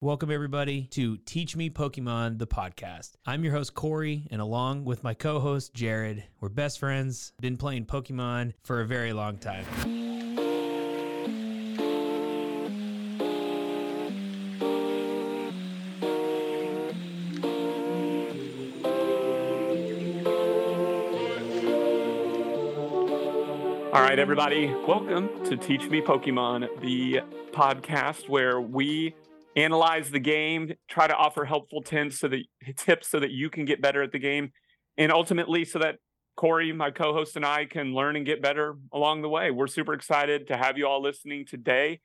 Welcome, everybody, to Teach Me Pokemon, the podcast. I'm your host, Cory, and along with my co host, Jared, we're best friends, been playing Pokemon for a very long time. All right, everybody, welcome to Teach Me Pokemon, the podcast where we analyze the game, try to offer helpful tips so that tips so that you can get better at the game, and ultimately so that Cory, my co-host, and I can learn and get better along the way. We're super excited to have you all listening today.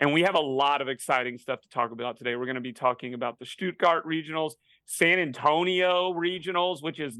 And we have a lot of exciting stuff to talk about today. We're going to be talking about the Stuttgart regionals, San Antonio regionals, which is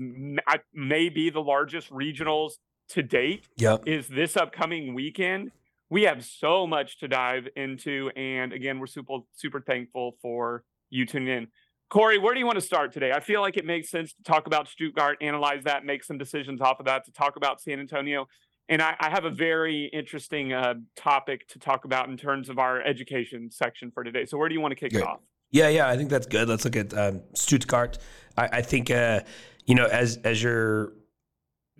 maybe the largest regionals to date. Yep. Is this upcoming weekend we have so much to dive into. And again, we're super, super thankful for you tuning in. Cory, where do you want to start today? I feel like it makes sense to talk about Stuttgart, analyze that, make some decisions off of that, to talk about San Antonio. And I, I have a very interesting uh, topic to talk about in terms of our education section for today. So, where do you want to kick Great. it off? Yeah, yeah, I think that's good. Let's look at um, Stuttgart. I, I think, uh, you know, as as you're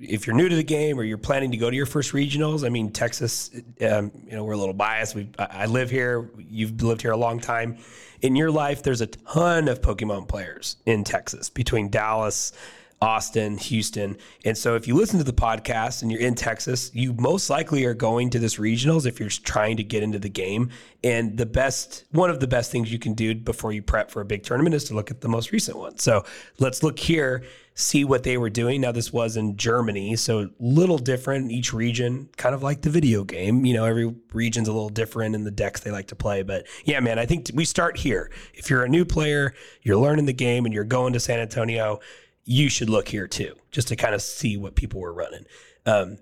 if you're new to the game or you're planning to go to your first regionals, I mean, Texas, um, you know, we're a little biased. We, I live here. You've lived here a long time. In your life, there's a ton of Pokemon players in Texas between Dallas, Austin, Houston. And so if you listen to the podcast and you're in Texas, you most likely are going to this regionals if you're trying to get into the game. And the best, one of the best things you can do before you prep for a big tournament is to look at the most recent one. So let's look here see what they were doing. Now, this was in Germany, so little different in each region, kind of like the video game. You know, every region's a little different in the decks they like to play. But yeah, man, I think we start here. If you're a new player, you're learning the game, and you're going to San Antonio, you should look here too, just to kind of see what people were running. Um,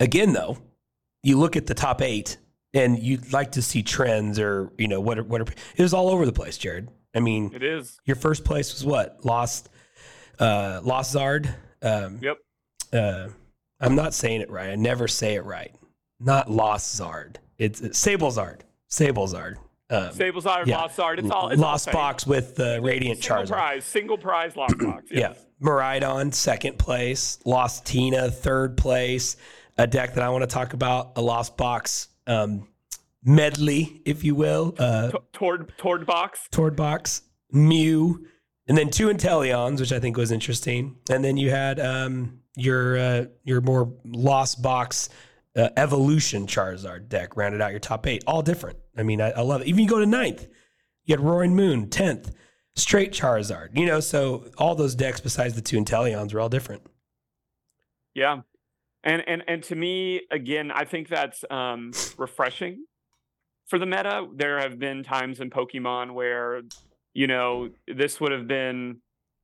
again, though, you look at the top eight, and you'd like to see trends or you know what are, what are, it was all over the place, Jared. I mean, it is. Your first place was what? Lost uh, lost Zard. Um, yep. Uh, I'm not saying it right. I never say it right. Not lost Zard. It's, it's Sablezard. Sablezard. Um, Sablezard, yeah. Loszard. It's all. It's Lost all box with the Radiant single Charizard. prize, single prize Lost box. Yes. yeah. Miraidon, second place. Lost Tina, third place. A deck that I want to talk about, a Lost Box um, medley, if you will. Uh, Tord, Tord box. Tord box. Mew, and then two Inteleons, which I think was interesting. And then you had um, your uh, your more lost box uh, evolution Charizard deck rounded out your top eight, all different. I mean, I, I love it. Even you go to ninth, you had Roaring Moon, tenth, straight Charizard. You know, so all those decks besides the two Inteleons were all different. Yeah, and and and to me, again, I think that's um, refreshing for the meta. There have been times in Pokemon where you know, this would have been,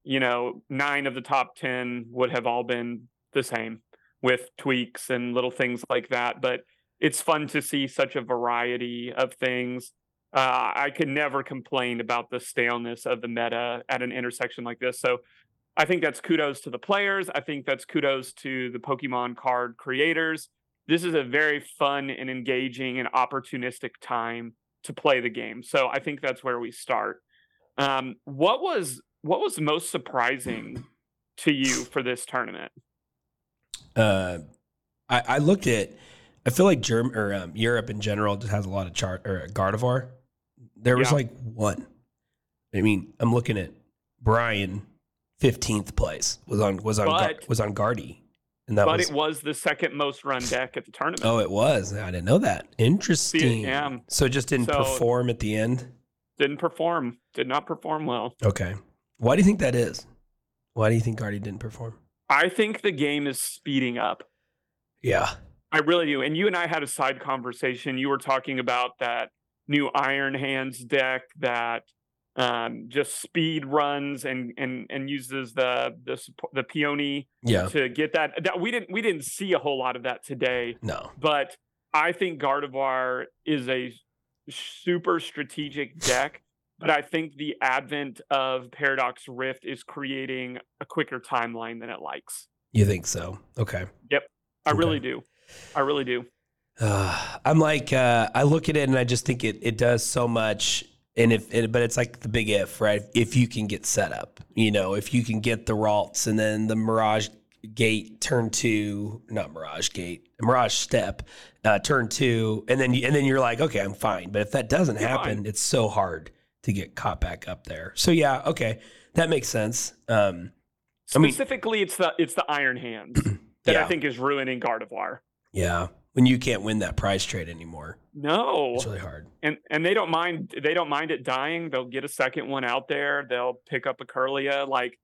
you know, nine of the top 10 would have all been the same with tweaks and little things like that. But it's fun to see such a variety of things. Uh, I could never complain about the staleness of the meta at an intersection like this. So I think that's kudos to the players. I think that's kudos to the Pokemon card creators. This is a very fun and engaging and opportunistic time to play the game. So I think that's where we start. Um, what was what was most surprising to you for this tournament? Uh, I, I looked at. I feel like Germ or um, Europe in general just has a lot of chart or Gardevoir. There was yeah. like one, I mean, I'm looking at Brian, fifteenth place was on was on Gar- But- was on Guardy, and that but was it was the second most run deck at the tournament. oh, it was. I didn't know that. Interesting. yeah. So it just didn't So- perform at the end. Didn't perform. Did not perform well. Okay. Why do you think that is? Why do you think Guardy didn't perform? I think the game is speeding up. Yeah. I really do. And you and I had a side conversation. You were talking about that new Iron Hands deck that um, just speed runs and and and uses the the the peony Yeah. to get that. That we didn't we didn't see a whole lot of that today. No. but I think Gardevoir is a super strategic deck. But I think the advent of Paradox Rift is creating a quicker timeline than it likes. You think so? Okay. Yep. I Okay. really do. I really do. Uh, I'm like, uh, I look at it and I just think it, it does so much. And if, it, but it's like the big if, right? If you can get set up, you know, if you can get the Ralts and then the Mirage Gate turn two, not Mirage Gate, Mirage Step, uh, turn two, and then you, and then you're like, okay, I'm fine. But if that doesn't You're happen, fine. it's so hard to get caught back up there. So yeah, okay, that makes sense. Um, I mean- Specifically, it's the it's the Iron Hand that Yeah. I think is ruining Gardevoir. yeah, when you can't win that prize trade anymore, No, it's really hard. and and they don't mind they don't mind it dying. They'll get a second one out there. They'll pick up a Kirlia. Like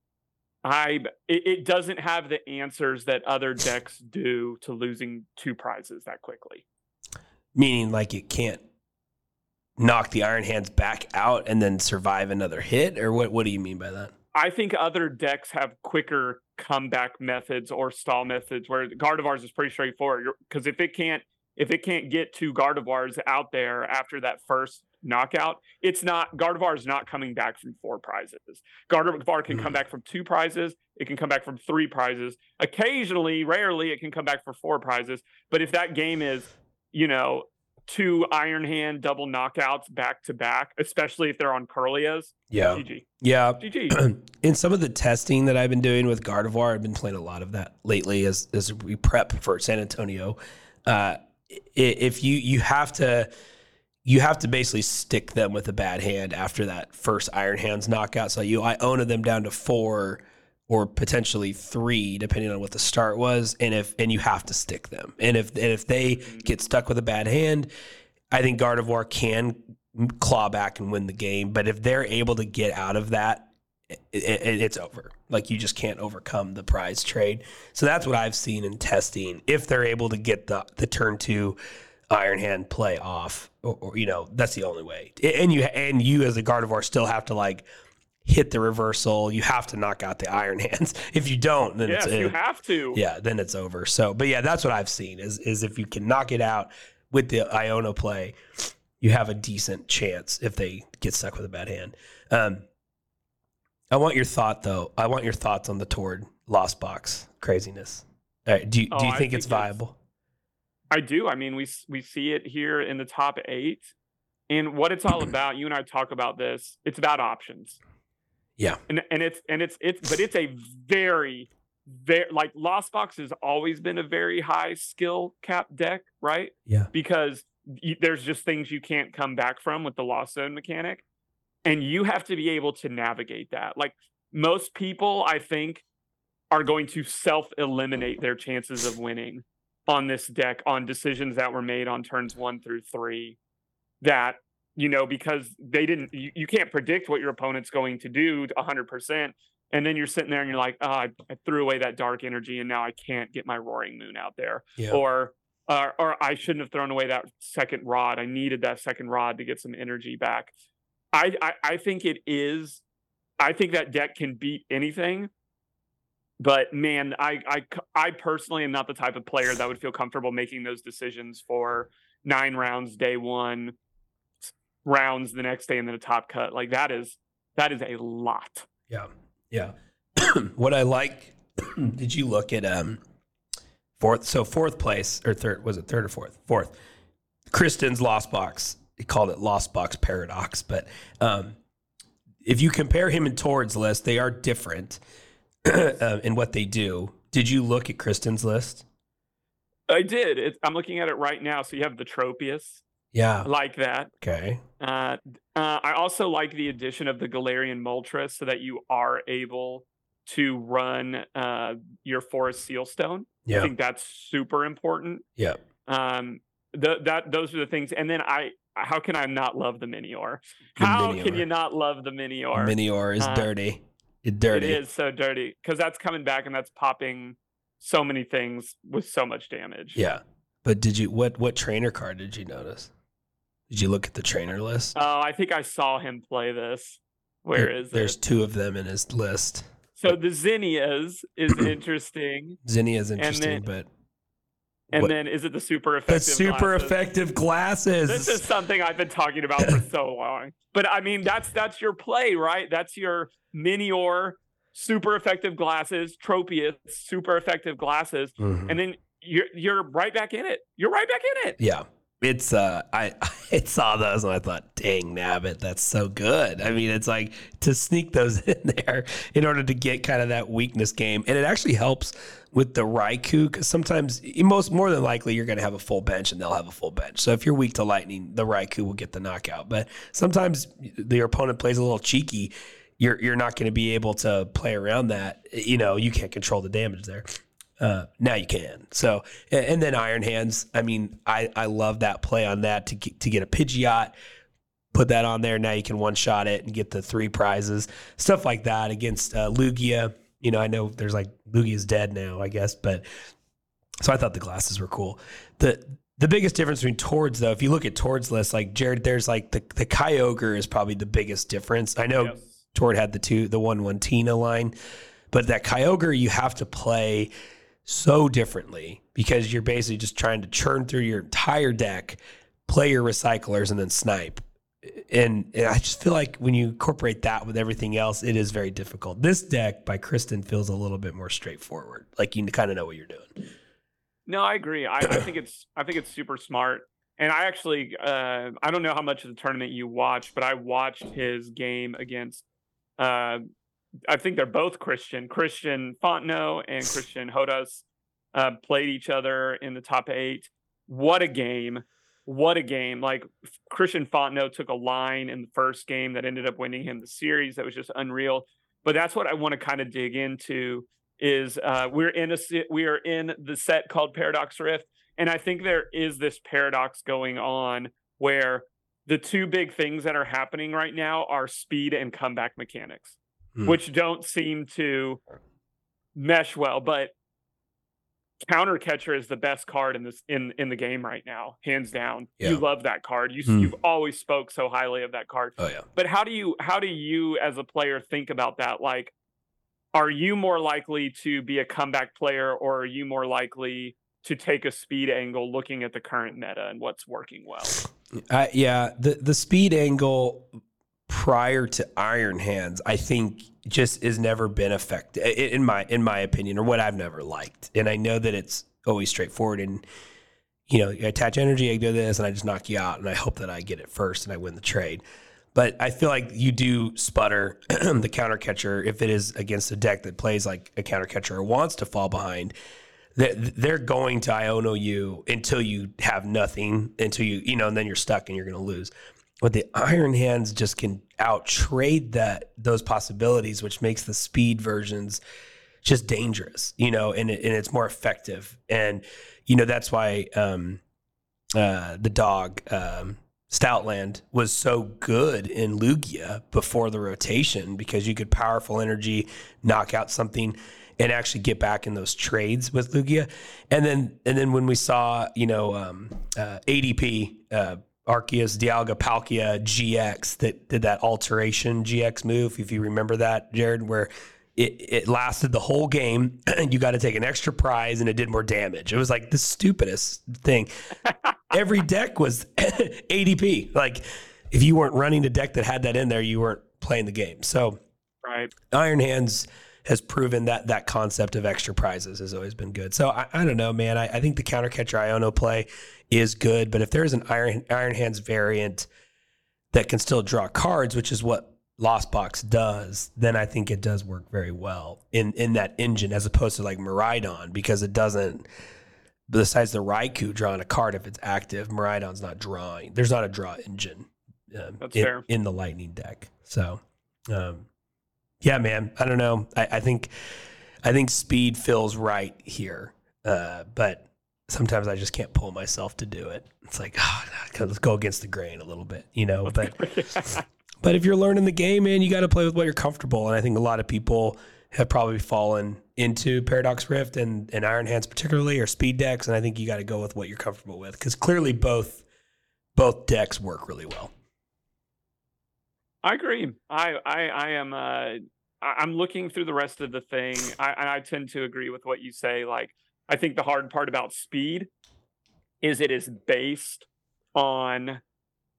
I, it, it doesn't have the answers that other decks do to losing two prizes that quickly. meaning like it can't knock the iron hands back out and then survive another hit or what what do you mean by that I think other decks have quicker comeback methods or stall methods where Gardevoir's is pretty straightforward. Because if it can't if it can't get two Gardevoirs out there after that first knockout, it's not Gardevoir is not coming back from four prizes. Gardevoir can come Mhm. back from two prizes. It can come back from three prizes. Occasionally, rarely, it can come back for four prizes. But if that game is, you know, two Iron Hand double knockouts back to back, especially if they're on Kirlias, yeah. GG, yeah. GG. in some of the testing that i've been doing with gardevoir i've been playing a lot of that lately as as we prep for san antonio. Uh if you you have to you have to basically stick them with a bad hand after that first iron hands knockout. So you i owned them down to four or potentially three, depending on what the start was, and if and you have to stick them. And if and if they mm-hmm. get stuck with a bad hand, I think Gardevoir can claw back and win the game. But if they're able to get out of that, it, it, it's over. Like you just can't overcome the prize trade. So that's what I've seen in testing. If they're able to get the the turn two Iron Hand play off, or, or you know, that's the only way. And you and you as a Gardevoir still have to like hit the reversal. You have to knock out the Iron Hands. If you don't, then yes, it's you uh, have to. yeah, then it's over. So, but yeah, that's what I've seen is is if you can knock it out with the Iono play, you have a decent chance if they get stuck with a bad hand. Um, I want your thought though. I want your thoughts on the Tord Lost Box craziness. All right, do you, Oh, do you I think, think it's it's- viable? I do. I mean, we we see it here in the top eight, and what it's all about. You and I talk about this. It's about options. Yeah. and and it's and it's it's but it's a very very like Lost Box has always been a very high skill cap deck, right? Yeah. Because y- there's just things you can't come back from with the Lost Zone mechanic, and you have to be able to navigate that. Like most people, I think, are going to self eliminate their chances of winning on this deck on decisions that were made on turns one through three that you know because they didn't you, you can't predict what your opponent's going to do 100% and then you're sitting there and you're like oh I, I threw away that dark energy and now i can't get my roaring moon out there. Yeah. or uh, or i shouldn't have thrown away that second rod. I needed that second rod to get some energy back. I i, I think it is i think that deck can beat anything. But man I, I, I personally am not the type of player that would feel comfortable making those decisions for nine rounds day one rounds the next day and then a top cut like that is that is a lot Yeah. Yeah. what I like, did you look at um fourth so fourth place or third was it third or fourth? Fourth. Kristen's Lost Box. He called it Lost Box Paradox, but um if you compare him and Tord's list, they are different uh, in what they do. Did you look at Kristen's list? i did it, i'm looking at it right now so you have the tropius Yeah. like that. Okay. Uh, uh, I also like the addition of the Galarian Moltres so that you are able to run uh, your Forest Sealstone. I Yeah. I think that's super important. Yeah. Um, the, that those are the things. And then I, how can I not love the Minior? How can you not love the Minior? Minior is Uh, dirty. It's dirty. It is so dirty because that's coming back and that's popping so many things with so much damage. Yeah. But did you what what trainer card did you notice? Did you look at the trainer list? Oh, I think I saw him play this. Where There- is There's it? two of them in his list. So the Zinnias is interesting. Zinnia is interesting, then- but And What- then is it the super effective? the super glasses? effective glasses. This is something I've been talking about for so long. But I mean, that's that's your play, right? That's your Minior super effective glasses, Tropius super effective glasses, Mhm. and then you're you're right back in it. You're right back in it. Yeah. It's uh I I saw those and I thought, dang nabbit, that's so good. I mean, it's like to sneak those in there in order to get kind of that weakness game. And it actually helps with the Raikou because sometimes most more than likely you're gonna have a full bench and they'll have a full bench. So if you're weak to lightning, the Raikou will get the knockout. But sometimes the opponent plays a little cheeky. You're you're not gonna be able to play around that. You know, you can't control the damage there. Uh, now you can. So, and then Iron Hands. I mean, I, I love that play on that to get, to get a Pidgeot, put that on there. Now you can one shot it and get the three prizes, stuff like that against uh, Lugia. You know, I know there's like Lugia's dead now, I guess, but so I thought the glasses were cool. the The biggest difference between Tords, though, if you look at Tords list, like Jared, there's like the the Kyogre is probably the biggest difference. I know Yes. Tord had the two, the one one Tina line, but that Kyogre you have to play so differently because you're basically just trying to churn through your entire deck, play your recyclers, and then snipe. And, and I just feel like when you incorporate that with everything else, it is very difficult. This deck by Kristen feels a little bit more straightforward. Like you kind of know what you're doing. No, I agree. I, I think it's I think it's super smart. And I actually uh, I don't know how much of the tournament you watched, but I watched his game against uh, I think they're both Christian. Christian Fontenot and Christian Hodas uh, played each other in the top eight. What a game. What a game. Like Christian Fontenot took a line in the first game that ended up winning him the series. That was just unreal. But that's what I want to kind of dig into is uh, we're in a we are in the set called Paradox Rift, and I think there is this paradox going on where the two big things that are happening right now are speed and comeback mechanics, Hmm. which don't seem to mesh well. But counter catcher is the best card in this in in the game right now, hands down. Yeah. You love that card. You Hmm. you've always spoke so highly of that card Oh yeah. but how do you how do you as a player think about that like are you more likely to be a comeback player or are you more likely to take a speed angle looking at the current meta and what's working well Uh, yeah, the the speed angle prior to Iron Hands, I think, just has never been effective in my in my opinion, or what I've never liked. And I know that it's always straightforward. And you know, you attach energy, I do this, and I just knock you out, and I hope that I get it first and I win the trade. But I feel like you do sputter the counter catcher if it is against a deck that plays like a counter catcher or wants to fall behind they're, they're going to Iono you until you have nothing, until you, you know, and then you're stuck and you're going to lose. But the Iron Hands just can out trade that those possibilities, which makes the speed versions just dangerous, you know, and, it, and it's more effective. And, you know, that's why um, uh, the dog, um, Stoutland was so good in Lugia before the rotation because you could powerful energy knock out something and actually get back in those trades with Lugia. And then and then when we saw, you know, um, uh, ADP, uh, Arceus, Dialga, Palkia, GX that did that alteration GX move, if you remember that, Jared, where it, it lasted the whole game and you got to take an extra prize and it did more damage. It was like the stupidest thing. Every deck was ADP. Like if you weren't running a deck that had that in there, you weren't playing the game. So right Iron Hands has proven that that concept of extra prizes has always been good. So I, I don't know, man. I, I think the counter catcher Iono play is good, but if there's an Iron Iron Hands variant that can still draw cards, which is what Lost Box does, then I think it does work very well in in that engine as opposed to like Miraidon because it doesn't. besides the Raikou drawing a card if it's active, Miraidon's not drawing. There's not a draw engine um, in, in the Lightning deck. So, um, yeah, man, I don't know. I, I think I think speed feels right here, uh, but sometimes I just can't pull myself to do it. It's like, oh, let's go against the grain a little bit, you know. But but if you're learning the game, man, you got to play with what you're comfortable. And I think a lot of people have probably fallen into Paradox Rift and, and Iron Hands particularly or speed decks. And I think you got to go with what you're comfortable with because clearly both both decks work really well. I agree. I I, I am. Uh, I'm looking through the rest of the thing. I, I tend to agree with what you say. Like, I think the hard part about speed is it is based on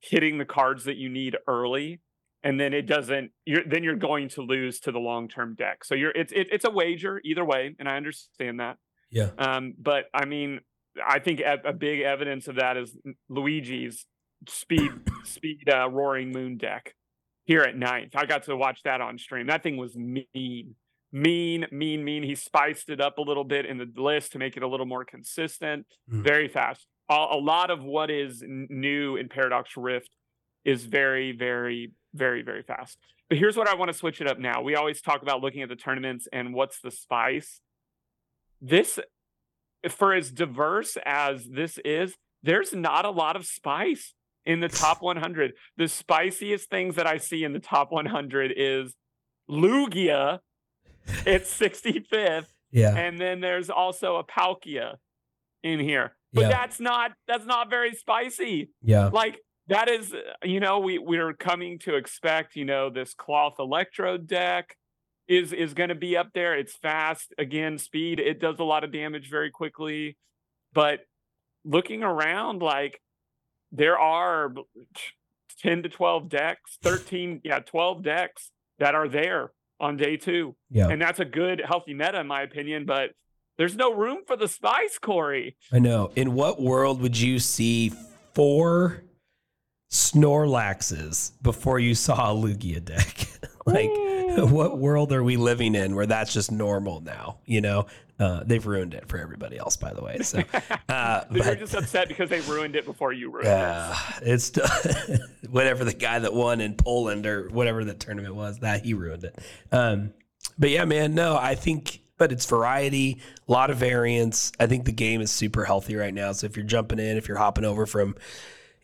hitting the cards that you need early, and then it doesn't. You're then you're going to lose to the long term deck. So you're it's it, it's a wager either way, and I understand that. Yeah. Um, but I mean, I think a, a big evidence of that is Luigi's speed speed uh, roaring moon deck here at ninth. I got to watch that on stream. That thing was mean, mean, mean, mean. He spiced it up a little bit in the list to make it a little more consistent. Mm. Very fast. A, a lot of what is new in Paradox Rift is very, very, very, very fast. But here's what I want to switch it up now. We always talk about looking at the tournaments and what's the spice. This, for as diverse as this is, there's not a lot of spice in the top 100. The spiciest things that I see in the top 100 is Lugia at 65th, Yeah. and then there's also a Palkia in here. But Yeah. that's not that's not very spicy. Yeah. Like that is, you know, we we're coming to expect, you know, this Klawf electrode deck is is going to be up there. It's fast again, speed. It does a lot of damage very quickly, but looking around, like there are 10 to 12 decks, 13, yeah, 12 decks that are there on day two. Yeah. And that's a good, healthy meta, in my opinion, but there's no room for the spice, Cory. I know. In what world would you see four Snorlaxes before you saw a Lugia deck? like, what world are we living in where that's just normal now? You know, uh, they've ruined it for everybody else, by the way. So, uh, but just upset because they ruined it before you ruined uh, it's still whatever the guy that won in Poland or whatever the tournament was that he ruined it. Um, but yeah, man, no, I think, but it's variety, a lot of variance. I think the game is super healthy right now. So if you're jumping in, if you're hopping over from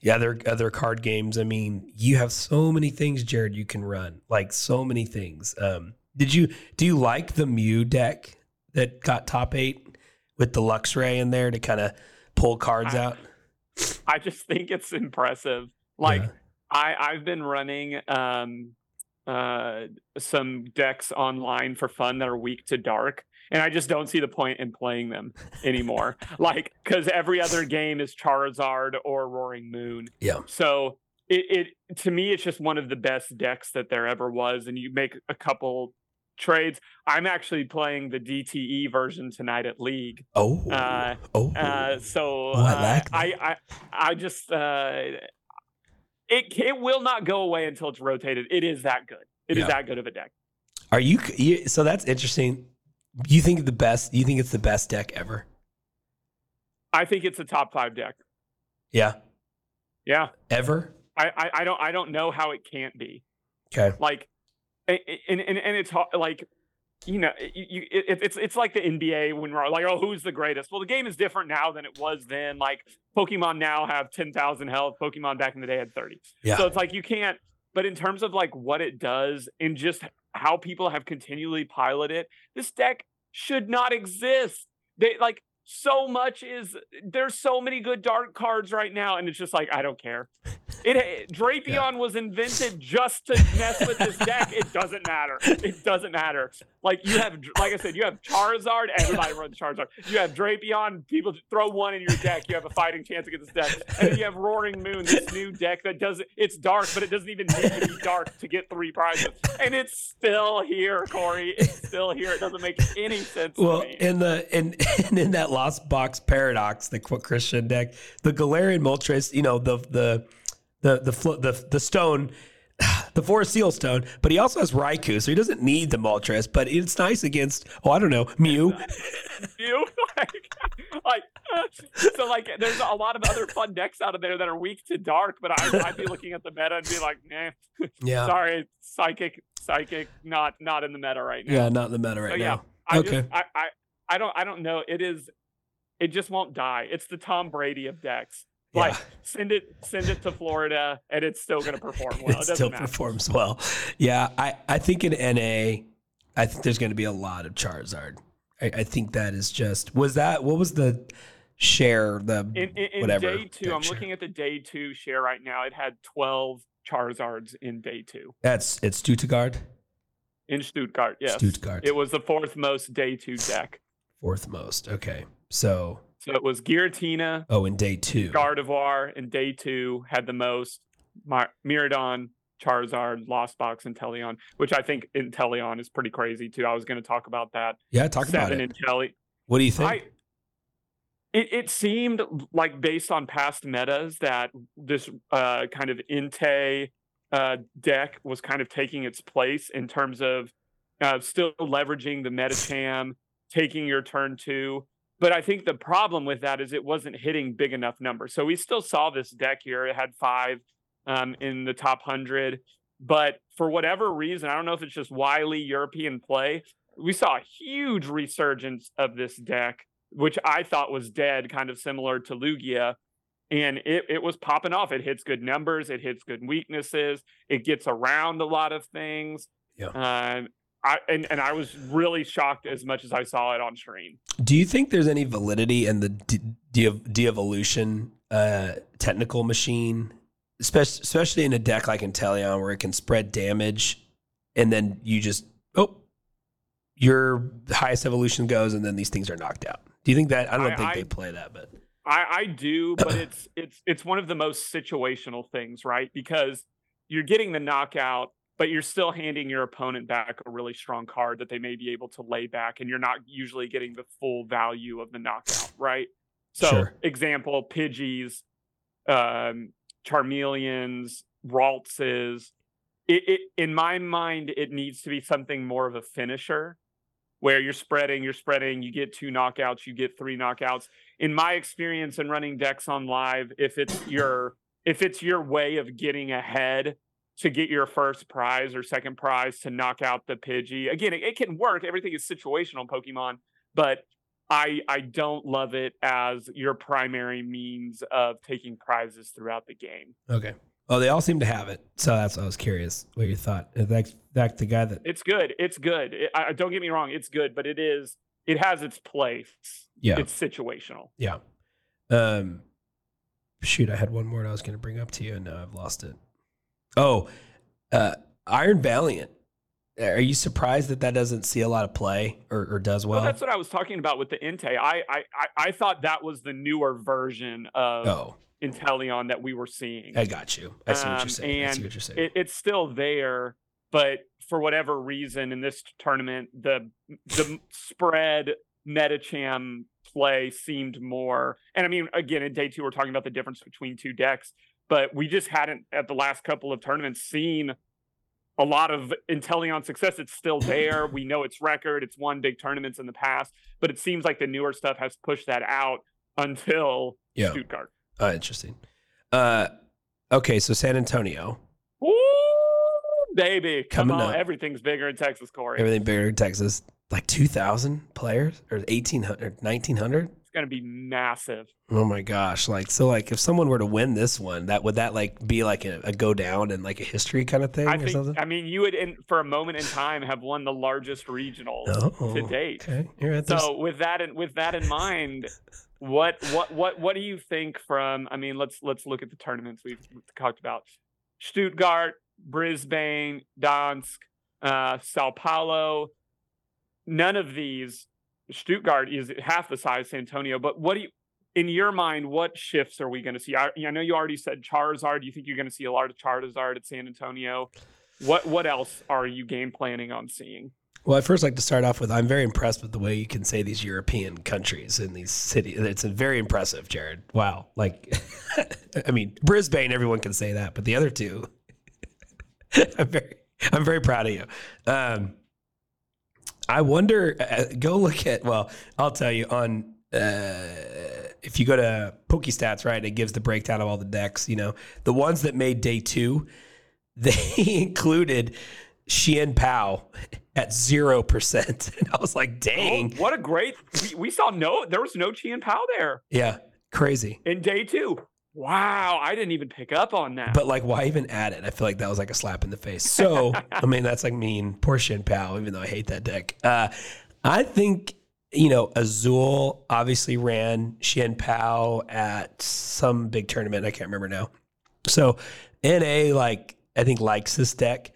yeah, other other card games, I mean, you have so many things, Jared, you can run like so many things. Um, did you do you like the Mew deck that got top eight with the Luxray in there to kind of pull cards I- out? I just think it's impressive. Like Yeah. I I've been running um uh some decks online for fun that are weak to dark and I just don't see the point in playing them anymore. like cuz every other game is Charizard or Roaring Moon. Yeah. So it, it to me it's just one of the best decks that there ever was and you make a couple trades. I'm actually playing the DTE version tonight at League. Oh, Uh, oh, Uh, so Oh, I uh, like I, I I just uh, it it will not go away until it's rotated. It is that good. It is Yeah. that good of a deck. Are you, you? So that's interesting. You think the best? You think it's the best deck ever? I think it's a top five deck. Yeah, Yeah, ever. I I, I don't I don't know how it can't be. Okay. Like, and and, and it's hard, like. You know, you, you, it, it's it's like the NBA when we're like, oh, who's the greatest? Well, the game is different now than it was then. Like Pokemon now have ten thousand health. Pokemon back in the day had thirty. Yeah. So it's like you can't. But in terms of like what it does and just how people have continually piloted it, this deck should not exist. They like so much is there's so many good dark cards right now, and it's just like I don't care. It eh, Drapion was invented just to mess with this deck. It doesn't matter. It doesn't matter. Like you have, like I said, you have Charizard. Everybody runs Charizard. You have Drapion. People throw one in your deck. You have a fighting chance against this deck. And then you have Roaring Moon, this new deck that does it's dark, but it doesn't even need to be dark to get three prizes. And it's still here, Cory. It's still here. It doesn't make any sense Well, to me. in the in and in that Lost Box Paradox, the Christian deck, the Galarian Moltres, you know the the the the the, the stone. The Forest Seal Stone, but he also has Raikou, so he doesn't need the Moltres. But it's nice against, oh, I don't know, Mew. Mew like, like so like, there's a lot of other fun decks out of there that are weak to dark, but I, I'd be looking at the meta and be like, nah, Yeah. sorry, psychic, psychic, not not in the meta right now. Yeah, not in the meta right So, yeah, now. I Okay. just, I, I, I don't, I don't know. It is, it just won't die. It's the Tom Brady of decks. Like, Yeah. send it, send it to Florida, and it's still going to perform well. it it still matter. performs well. Yeah, I, I think in NA, I think there's going to be a lot of Charizard. I, I think that is just was that what was the share the In, in, whatever day two, I'm looking at the day two share right now. It had 12 Charizards in day two That's it's Stuttgart, in Stuttgart. Yes, Stuttgart, it was the fourth most day two deck. fourth most. Okay, so So it was Giratina, oh, in day two, Gardevoir, and day two had the most. Mar- Miraidon, Charizard, Lost Box, and Teleon, which I think Inteleon is pretty crazy too. I was going to talk about that. yeah, talk about Seven it. Intele. What do you think? I, it, it seemed like based on past metas that this uh, kind of Inte uh, deck was kind of taking its place in terms of uh, still leveraging the Medicham, taking your turn two. But I think the problem with that is it wasn't hitting big enough numbers. So we still saw this deck here. It had five um, in the top 100. But for whatever reason, I don't know if it's just wily European play, we saw a huge resurgence of this deck, which I thought was dead, kind of similar to Lugia. And it, it was popping off. It hits good numbers, it hits good weaknesses, it gets around a lot of things. Yeah. Um, I, and, and I was really shocked as much as I saw it on stream. Do you think there's any validity in the de- de- de-evolution uh, technical machine, especially, especially in a deck like Inteleon where it can spread damage, and then you just oh, your highest evolution goes, and then these things are knocked out. Do you think that? I don't I- think I- they play that, but I, I do, but it's it's it's one of the most situational things, right? Because you're getting the knockout, but you're still handing your opponent back a really strong card that they may be able to lay back, and you're not usually getting the full value of the knockout, right? So, Sure. example, Pidgeys, um, Charmeleons, Raltses. It, it in my mind, it needs to be something more of a finisher where you're spreading, you're spreading, you get two knockouts, you get three knockouts. In my experience in running decks on live, if it's your if it's your way of getting ahead to get your first prize or second prize to knock out the Pidgey, again, it, it can work. Everything is situational Pokemon, but I I don't love it as your primary means of taking prizes throughout the game. okay. Oh, they all seem to have it, so that's I was curious what you thought. In fact, fact the guy that It's good. It's good. It, I, don't get me wrong. It's good, but it is. It has its place. yeah It's situational. yeah. Um, shoot, I had one more I was going to bring up to you, and now I've lost it. Oh, uh, Iron Valiant. Are you surprised that that doesn't see a lot of play or, or does Well, well? that's what I was talking about with the Inte. I, I I I thought that was the newer version of oh, Inteleon that we were seeing. I got you. I see what Um, you're saying. I see what you're saying. It, it's still there, but for whatever reason in this tournament, the the spread Medicham play seemed more. And I mean, again, in day two, we're talking about the difference between two decks, but we just hadn't at the last couple of tournaments seen a lot of Inteleon success. It's still there. We know its record. It's won big tournaments in the past, but it seems like the newer stuff has pushed that out until yeah. Stuttgart. Oh, interesting. Uh, okay, so San Antonio, Ooh, baby. Come Coming on. up. Everything's bigger in Texas, Cory. everything bigger in Texas, like 2,000 players or 1,800, 1,900. Going to be massive. Oh my gosh! Like so, like if someone were to win this one, that would that like be like a, a go down and like a history kind of thing I or think, something? I mean, you would, in, for a moment in time, have won the largest regional Oh, to date. Okay, you're right. So with that in with that in mind, what what what what do you think from? I mean, let's let's look at the tournaments we've talked about: Stuttgart, Brisbane, Donsk, uh, Sao Paulo. None of these. Stuttgart is half the size of San Antonio, but what do you? In your mind, what shifts are we going to see? I, I know you already said Charizard. Do you think you're going to see a lot of Charizard at San Antonio? What what else are you game planning on seeing? Well, I first like to start off with I'm very impressed with the way you can say these European countries and these cities. It's very impressive, Jared. Wow. Like, I mean, Brisbane, everyone can say that, but the other two, I'm very, I'm very proud of you. Um, I wonder, uh, go look at, well, I'll tell you on, uh, if you go to PokeStats, right, it gives the breakdown of all the decks. You know, the ones that made day two, they included Chien-Pao at zero percent, and I was like, "Dang, oh, what a great!" We, we, saw no, there was no Chien-Pao there. Yeah, crazy. In day two, wow, I didn't even pick up on that. But like, why even add it? I feel like that was like a slap in the face. So, I mean, that's like mean, poor Chien-Pao, even though I hate that deck. Uh, I think you know, Azul obviously ran Chien-Pao at some big tournament. I can't remember now. So NA, like, I think likes this deck.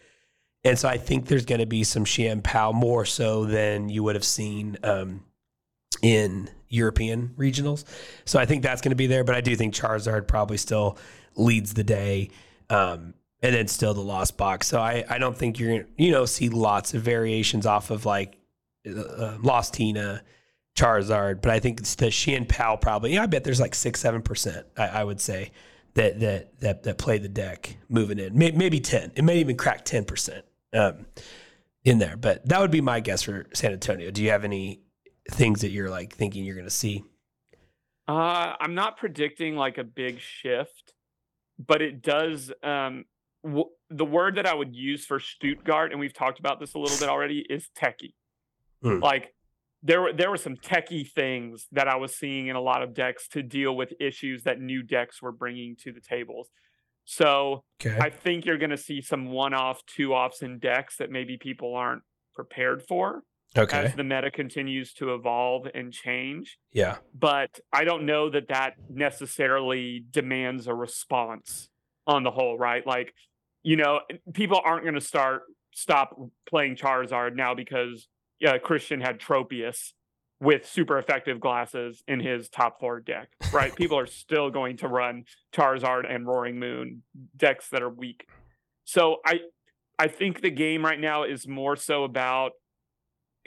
And so I think there's going to be some Xian Pao more so than you would have seen um, in European regionals. So I think that's going to be there. But I do think Charizard probably still leads the day. Um, and then still the lost box. So I, I don't think you're going to, you know, see lots of variations off of like uh, uh, Lost Tina, Charizard, but I think it's the Chien-Pao probably. Yeah, I bet there's like six, seven percent. I, I, would say that that that that play the deck moving in. Maybe, maybe ten. It may even crack ten percent um, in there. But that would be my guess for San Antonio. Do you have any things that you're like thinking you're going to see? Uh, I'm not predicting like a big shift, but it does. Um, w- the word that I would use for Stuttgart, and we've talked about this a little bit already, is techie. Mm. Like there were there were some techie things that I was seeing in a lot of decks to deal with issues that new decks were bringing to the tables. So okay. I think you're going to see some one-off, two-offs in decks that maybe people aren't prepared for. Okay. As the meta continues to evolve and change. Yeah. But I don't know that that necessarily demands a response on the whole, right? Like, you know, people aren't going to start stop playing Charizard now because uh, Christian had Tropius with super effective glasses in his top four deck, right? People are still going to run Charizard and Roaring Moon decks that are weak. So I I think the game right now is more so about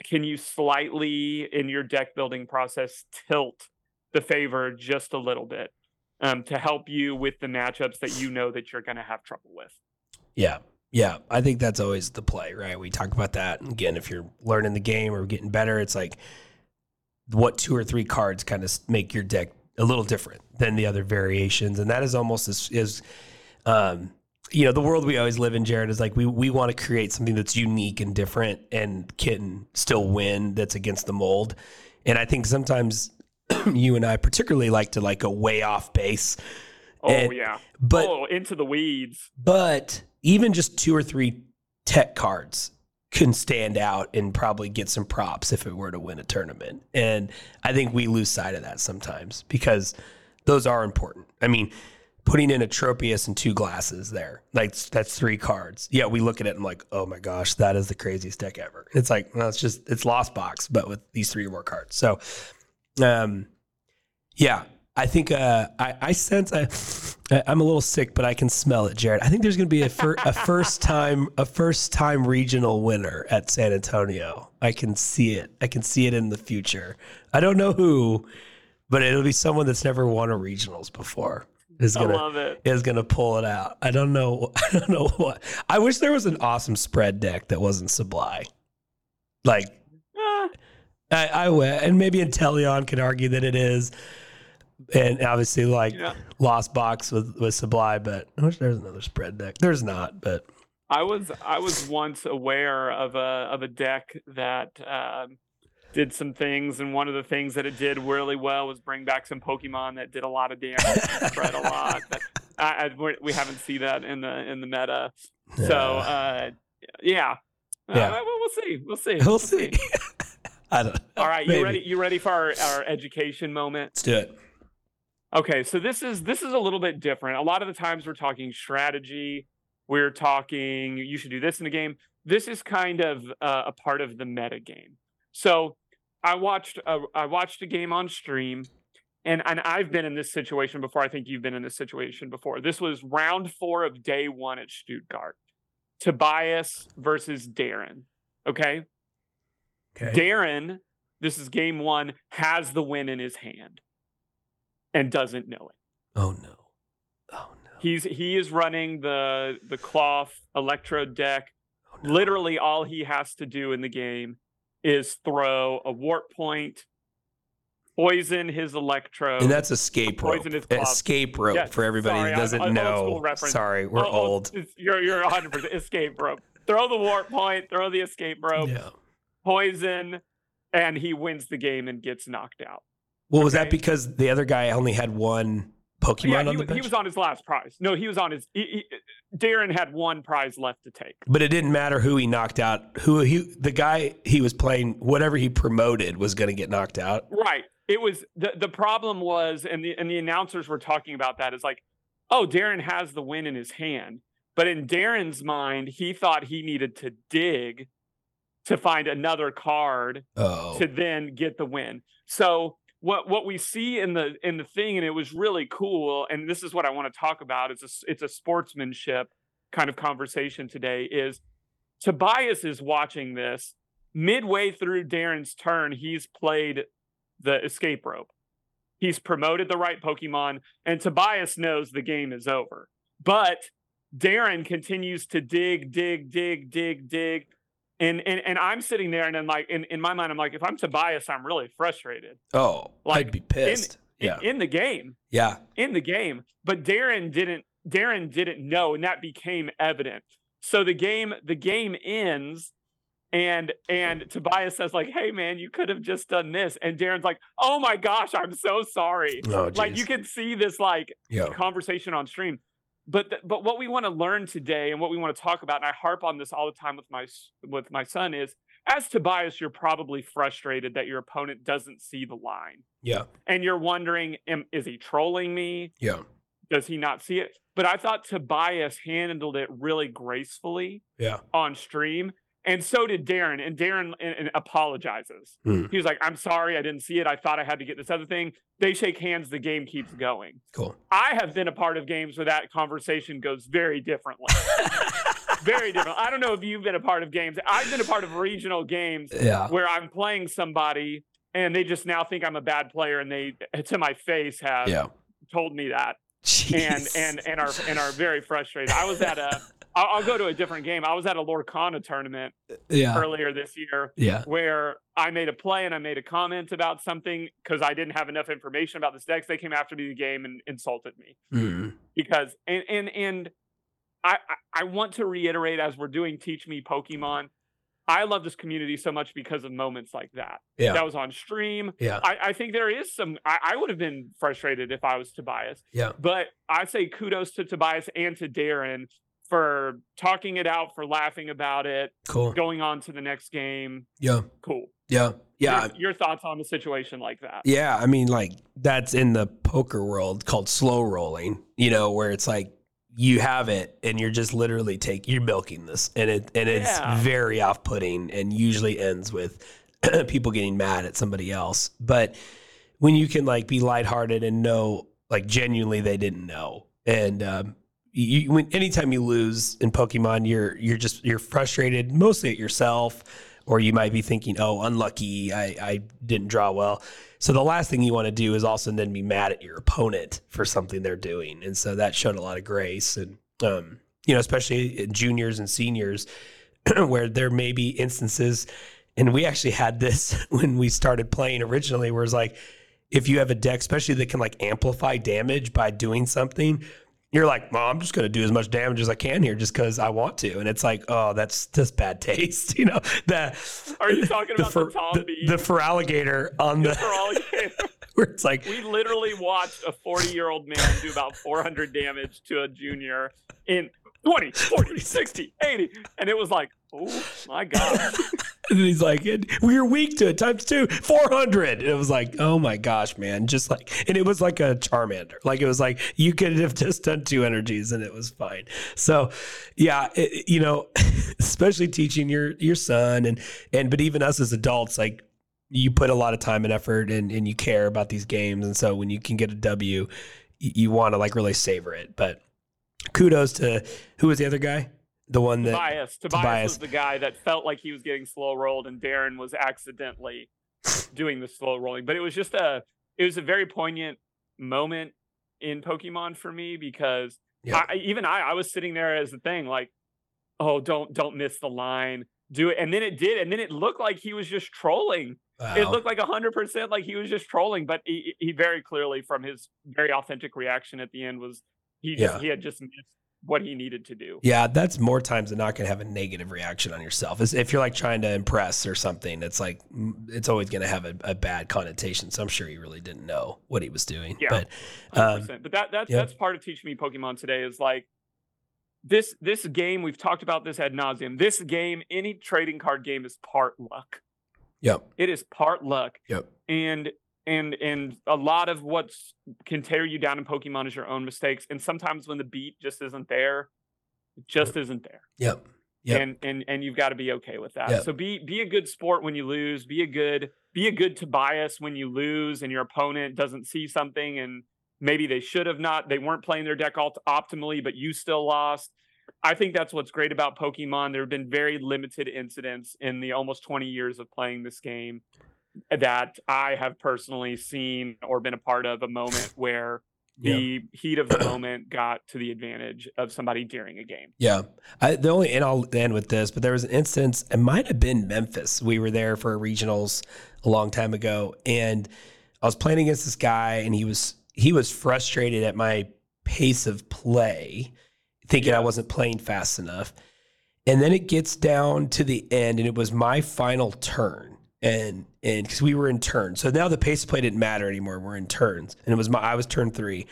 can you slightly in your deck building process tilt the favor just a little bit um, to help you with the matchups that you know that you're going to have trouble with. Yeah. Yeah, I think that's always the play, right? We talk about that. Again, if you're learning the game or getting better, it's like what two or three cards kind of make your deck a little different than the other variations, and that is almost as, as um, you know, the world we always live in, Jared, is like we we want to create something that's unique and different and can still win that's against the mold. And I think sometimes you and I particularly like to like go way off base. Oh and, yeah. But oh, into the weeds. But even just two or three tech cards can stand out and probably get some props if it were to win a tournament. And I think we lose sight of that sometimes because those are important. I mean, putting in a Tropius and two glasses there, like that's three cards. Yeah, we look at it and I'm like, oh my gosh, that is the craziest deck ever. It's like, well, it's just it's Lost Box, but with these three more cards. So, um, yeah, I think uh, I, I sense I, I'm a little sick, but I can smell it, Jared. I think there's going to be a, fir- a first time a first time regional winner at San Antonio. I can see it. I can see it in the future. I don't know who, but it'll be someone that's never won a regionals before. Is gonna is gonna pull it out. I don't know. I don't know what. I wish there was an awesome spread deck that wasn't Sableye. Like, eh. I, I and maybe Inteleon can argue that it is and obviously like yeah. Lost Box with with Sableye, but I wish there was another spread deck. There's not, but I was I was once aware of a of a deck that um, did some things, and one of the things that it did really well was bring back some Pokemon that did a lot of damage, spread a lot. But I, I, we haven't seen that in the in the meta. So uh, yeah, yeah. Uh, we'll see. We'll see. We'll, we'll see. see. I don't. All right, maybe. you ready? You ready for our, our education moment? Let's do it. Okay, so this is this is a little bit different. A lot of the times we're talking strategy, we're talking you should do this in the game. This is kind of uh, a part of the meta game. So I watched a, I watched a game on stream, and and I've been in this situation before. I think you've been in this situation before. This was round four of day one at Stuttgart. Tobias versus Darren. Okay. Okay. Darren, this is game one, has the win in his hand and doesn't know it. Oh no. Oh no. He's he is running the the Klawf electro deck. Oh, no. Literally all he has to do in the game is throw a warp point poison his electrode. And that's escape rope. Poison his club. Escape rope Yes, for everybody sorry, that doesn't I'm know. Sorry, we're Oh, old. You're you're 100 percent escape rope. Throw the warp point. Throw the escape rope. Yeah. Poison, and he wins the game and gets knocked out. Well, was that because the other guy only had one Pokemon yeah, on he, the was- bench? he was on his last prize. No, he was on his. He, he, Darren had one prize left to take. but it didn't matter who he knocked out. Who he, the guy he was playing, whatever he promoted, was going to get knocked out. Right. It was the the problem was, and the and the announcers were talking about that. Is like, oh, Darren has the win in his hand, but in Darren's mind, he thought he needed to dig to find another card Oh, to then get the win. So what what we see in the in the thing, and it was really cool, and this is what I want to talk about. It's a it's a sportsmanship kind of conversation today. Is Tobias is watching this midway through Darren's turn. He's played the escape rope. He's promoted the right Pokemon, and Tobias knows the game is over. But Darren continues to dig, dig, dig, dig, dig. And and and I'm sitting there and I'm like in, in my mind, I'm like, if I'm Tobias, I'm really frustrated. oh, like, I'd be pissed. In, yeah, in the game. yeah, In the game. But Darren didn't Darren didn't know, and that became evident. So the game, the game ends and and Tobias says, like, hey man, you could have just done this. And Darren's like, oh my gosh, I'm so sorry. oh, Like you can see this like yeah, conversation on stream. But th- but what we want to learn today and what we want to talk about, and I harp on this all the time with my with my son is, as Tobias, you're probably frustrated that your opponent doesn't see the line, yeah, and you're wondering, am, is he trolling me? yeah, Does he not see it? But I thought Tobias handled it really gracefully yeah. on stream. And so did Darren. And Darren and, and apologizes. Hmm. He was like, I'm sorry, I didn't see it. I thought I had to get this other thing. They shake hands, the game keeps going. Cool. I have been a part of games where that conversation goes very differently. very different. I don't know if you've been a part of games. I've been a part of regional games Yeah, where I'm playing somebody and they just now think I'm a bad player and they to my face have yeah. told me that and and and are and are very frustrated. I was at a I'll, I'll go to a different game. I was at a Lorcana tournament yeah, earlier this year yeah, where I made a play and I made a comment about something because I didn't have enough information about this deck. They came after me the game and insulted me Mm. because and and and I I- I want to reiterate as we're doing Teach Me Pokemon. I love this community so much because of moments like that. yeah, That was on stream. yeah, I, I think there is some. I, I would have been frustrated if I was Tobias. yeah. But I say kudos to Tobias and to Darren for talking it out, for laughing about it, Cool. going on to the next game. Yeah, Cool. yeah, yeah. Your, your thoughts on a situation like that? Yeah, I mean, like that's in the poker world called slow rolling. You know, where it's like you have it and you're just literally take you're milking this, and it and it's Yeah. very off putting, and usually ends with people getting mad at somebody else. But when you can like be lighthearted and know, like genuinely they didn't know, and um, you when anytime you lose in Pokemon, you're you're just you're frustrated mostly at yourself, or you might be thinking, oh, unlucky, I I didn't draw well. So the last thing you want to do is also then be mad at your opponent for something they're doing, and so that showed a lot of grace, and um, you know, especially juniors and seniors, where there may be instances, and we actually had this when we started playing originally, where it's like, if you have a deck, especially that can like amplify damage by doing something, you're like, well, I'm just going to do as much damage as I can here just because I want to. And it's like, oh, that's just bad taste. You know, the, Are you talking about the Tom the, the Feraligatr on the, all where it's like, we literally watched a 40 year old man do about 400 damage to a junior in 20, 40, 60, 80. And it was like, oh my God. and he's like, we are weak to it times two, 400. And it was like, oh my gosh, man. Just like, and it was like a Charmander. Like, it was like, you could have just done two energies and it was fine. So, yeah, it, you know, especially teaching your, your son and, and, but even us as adults, like, you put a lot of time and effort and, and you care about these games. And so when you can get a W, you, you want to like really savor it. But kudos to who was the other guy? The one that Tobias. Tobias Tobias. was the guy that felt like he was getting slow rolled, and Darren was accidentally doing the slow rolling. But it was just a it was a very poignant moment in Pokemon for me because Yeah. I, even I I was sitting there as the thing like oh, don't don't miss the line, do it, and then it did, and then it looked like he was just trolling. Wow. It looked like hundred percent like he was just trolling, but he, he very clearly, from his very authentic reaction at the end, was he just, Yeah. he had just missed what he needed to do. Yeah, that's more times than not going to have a negative reaction on yourself. If you're like trying to impress or something, it's like it's always going to have a, a bad connotation. So I'm sure he really didn't know what he was doing. Yeah. But um, but that that's yeah. that's part of teaching me Pokemon today is like this this game we've talked about this ad nauseum. This game, any trading card game, is part luck. yep, It is part luck, yep, and and and a lot of what can tear you down in Pokemon is your own mistakes. And sometimes when the beat just isn't there, it just isn't there. yep, Yep. And and and you've got to be okay with that. Yep. So be be a good sport when you lose. Be a good be a good Tobias when you lose and your opponent doesn't see something and maybe they should have not. They weren't playing their deck alt- optimally, but you still lost. I think that's what's great about Pokemon. There have been very limited incidents in the almost 20 years of playing this game that I have personally seen or been a part of a moment where Yeah. the heat of the moment got to the advantage of somebody during a game. yeah. I, the only and I'll end with this, but there was an instance. It might have been Memphis. We were there for regionals a long time ago, and I was playing against this guy, and he was he was frustrated at my pace of play, thinking I wasn't playing fast enough. And then it gets down to the end, and it was my final turn. And and because we were in turns, so now the pace of play didn't matter anymore. We're in turns, and it was my I was turn three,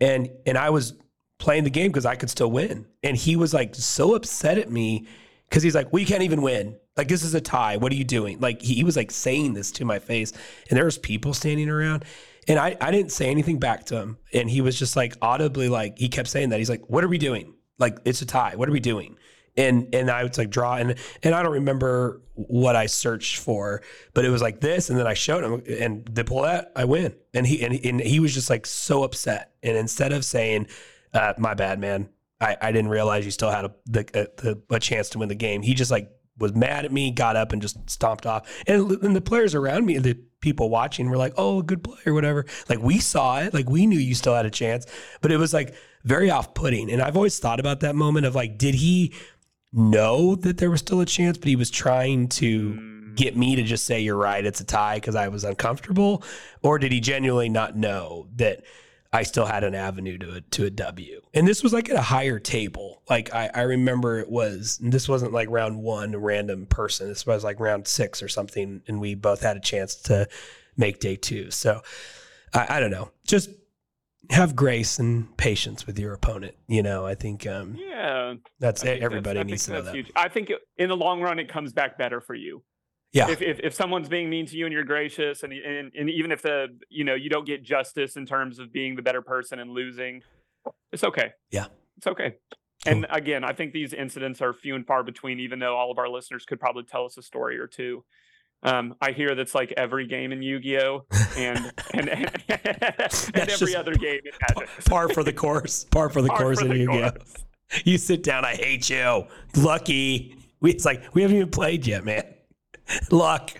and and I was playing the game because I could still win. And he was like so upset at me because he's like, "We can't even win. Like this is a tie. What are you doing?" Like he, he was like saying this to my face, and there was people standing around. And I, I didn't say anything back to him. And he was just like audibly like he kept saying that. He's like, What are we doing? Like it's a tie. What are we doing? And and I was like draw and and I don't remember what I searched for, but it was like this, and then I showed him and they pull that, I win. And he and, and he was just like so upset. And instead of saying, uh, my bad, man, I, I didn't realize you still had a the, a, the, a chance to win the game. He just like was mad at me, got up and just stomped off. And, and the players around me, the people watching, were like, "Oh, good play or whatever." Like we saw it, like we knew you still had a chance, but it was like very off-putting. And I've always thought about that moment of like, did he know that there was still a chance, but he was trying to mm. get me to just say you're right, it's a tie because I was uncomfortable, or did he genuinely not know that? I still had an avenue to a, to a W. And this was like at a higher table. Like I, I remember it was, this wasn't like round one, random person. This was like round six or something. And we both had a chance to make day two. So I, I don't know. Just have grace and patience with your opponent. You know, I think um, Yeah. that's think everybody that's- needs to know that. huge. I think in the long run, it comes back better for you. Yeah. If, if if someone's being mean to you and you're gracious, and, and and even if the you know you don't get justice in terms of being the better person and losing, it's okay. Yeah. it's okay. And again, I think these incidents are few and far between. Even though all of our listeners could probably tell us a story or two. Um, I hear that's like every game in Yu-Gi-Oh, and and and, and every other game in Magic. Par for the course. Par for the Par course. for and the you go. course. You sit down. I hate you. Lucky. We, it's like we haven't even played yet, man. Luck.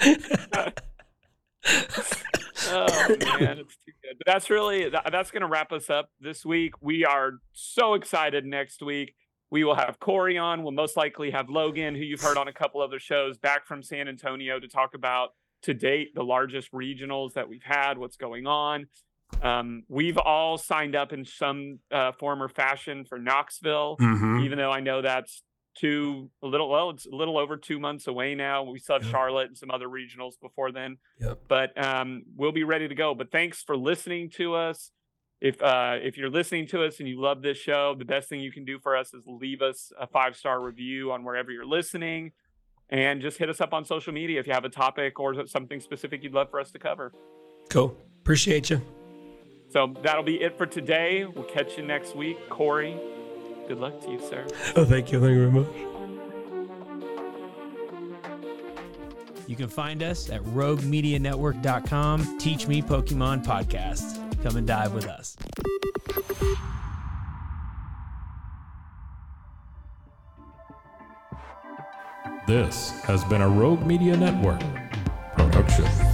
oh man, it's too good. But that's really that, that's going to wrap us up this week. We are so excited. Next week we will have Cory on. We'll most likely have Logan, who you've heard on a couple other shows, back from San Antonio to talk about to date the largest regionals that we've had. What's going on? Um, we've all signed up in some uh, form or fashion for Knoxville Mm-hmm. even though I know that's two a little well, it's a little over two months away now. We still have Yeah. Charlotte and some other regionals before then. Yep. But um, we'll be ready to go. But thanks for listening to us. If uh, if you're listening to us and you love this show, the best thing you can do for us is leave us a five star review on wherever you're listening, and just hit us up on social media if you have a topic or something specific you'd love for us to cover. Cool. Appreciate you. So that'll be it for today. We'll catch you next week, Cory. Good luck to you, sir. Oh, thank you. Thank you very much. You can find us at roguemedianetwork.com. Teach Me Pokemon Podcast. Come and dive with us. This has been a Rogue Media Network production.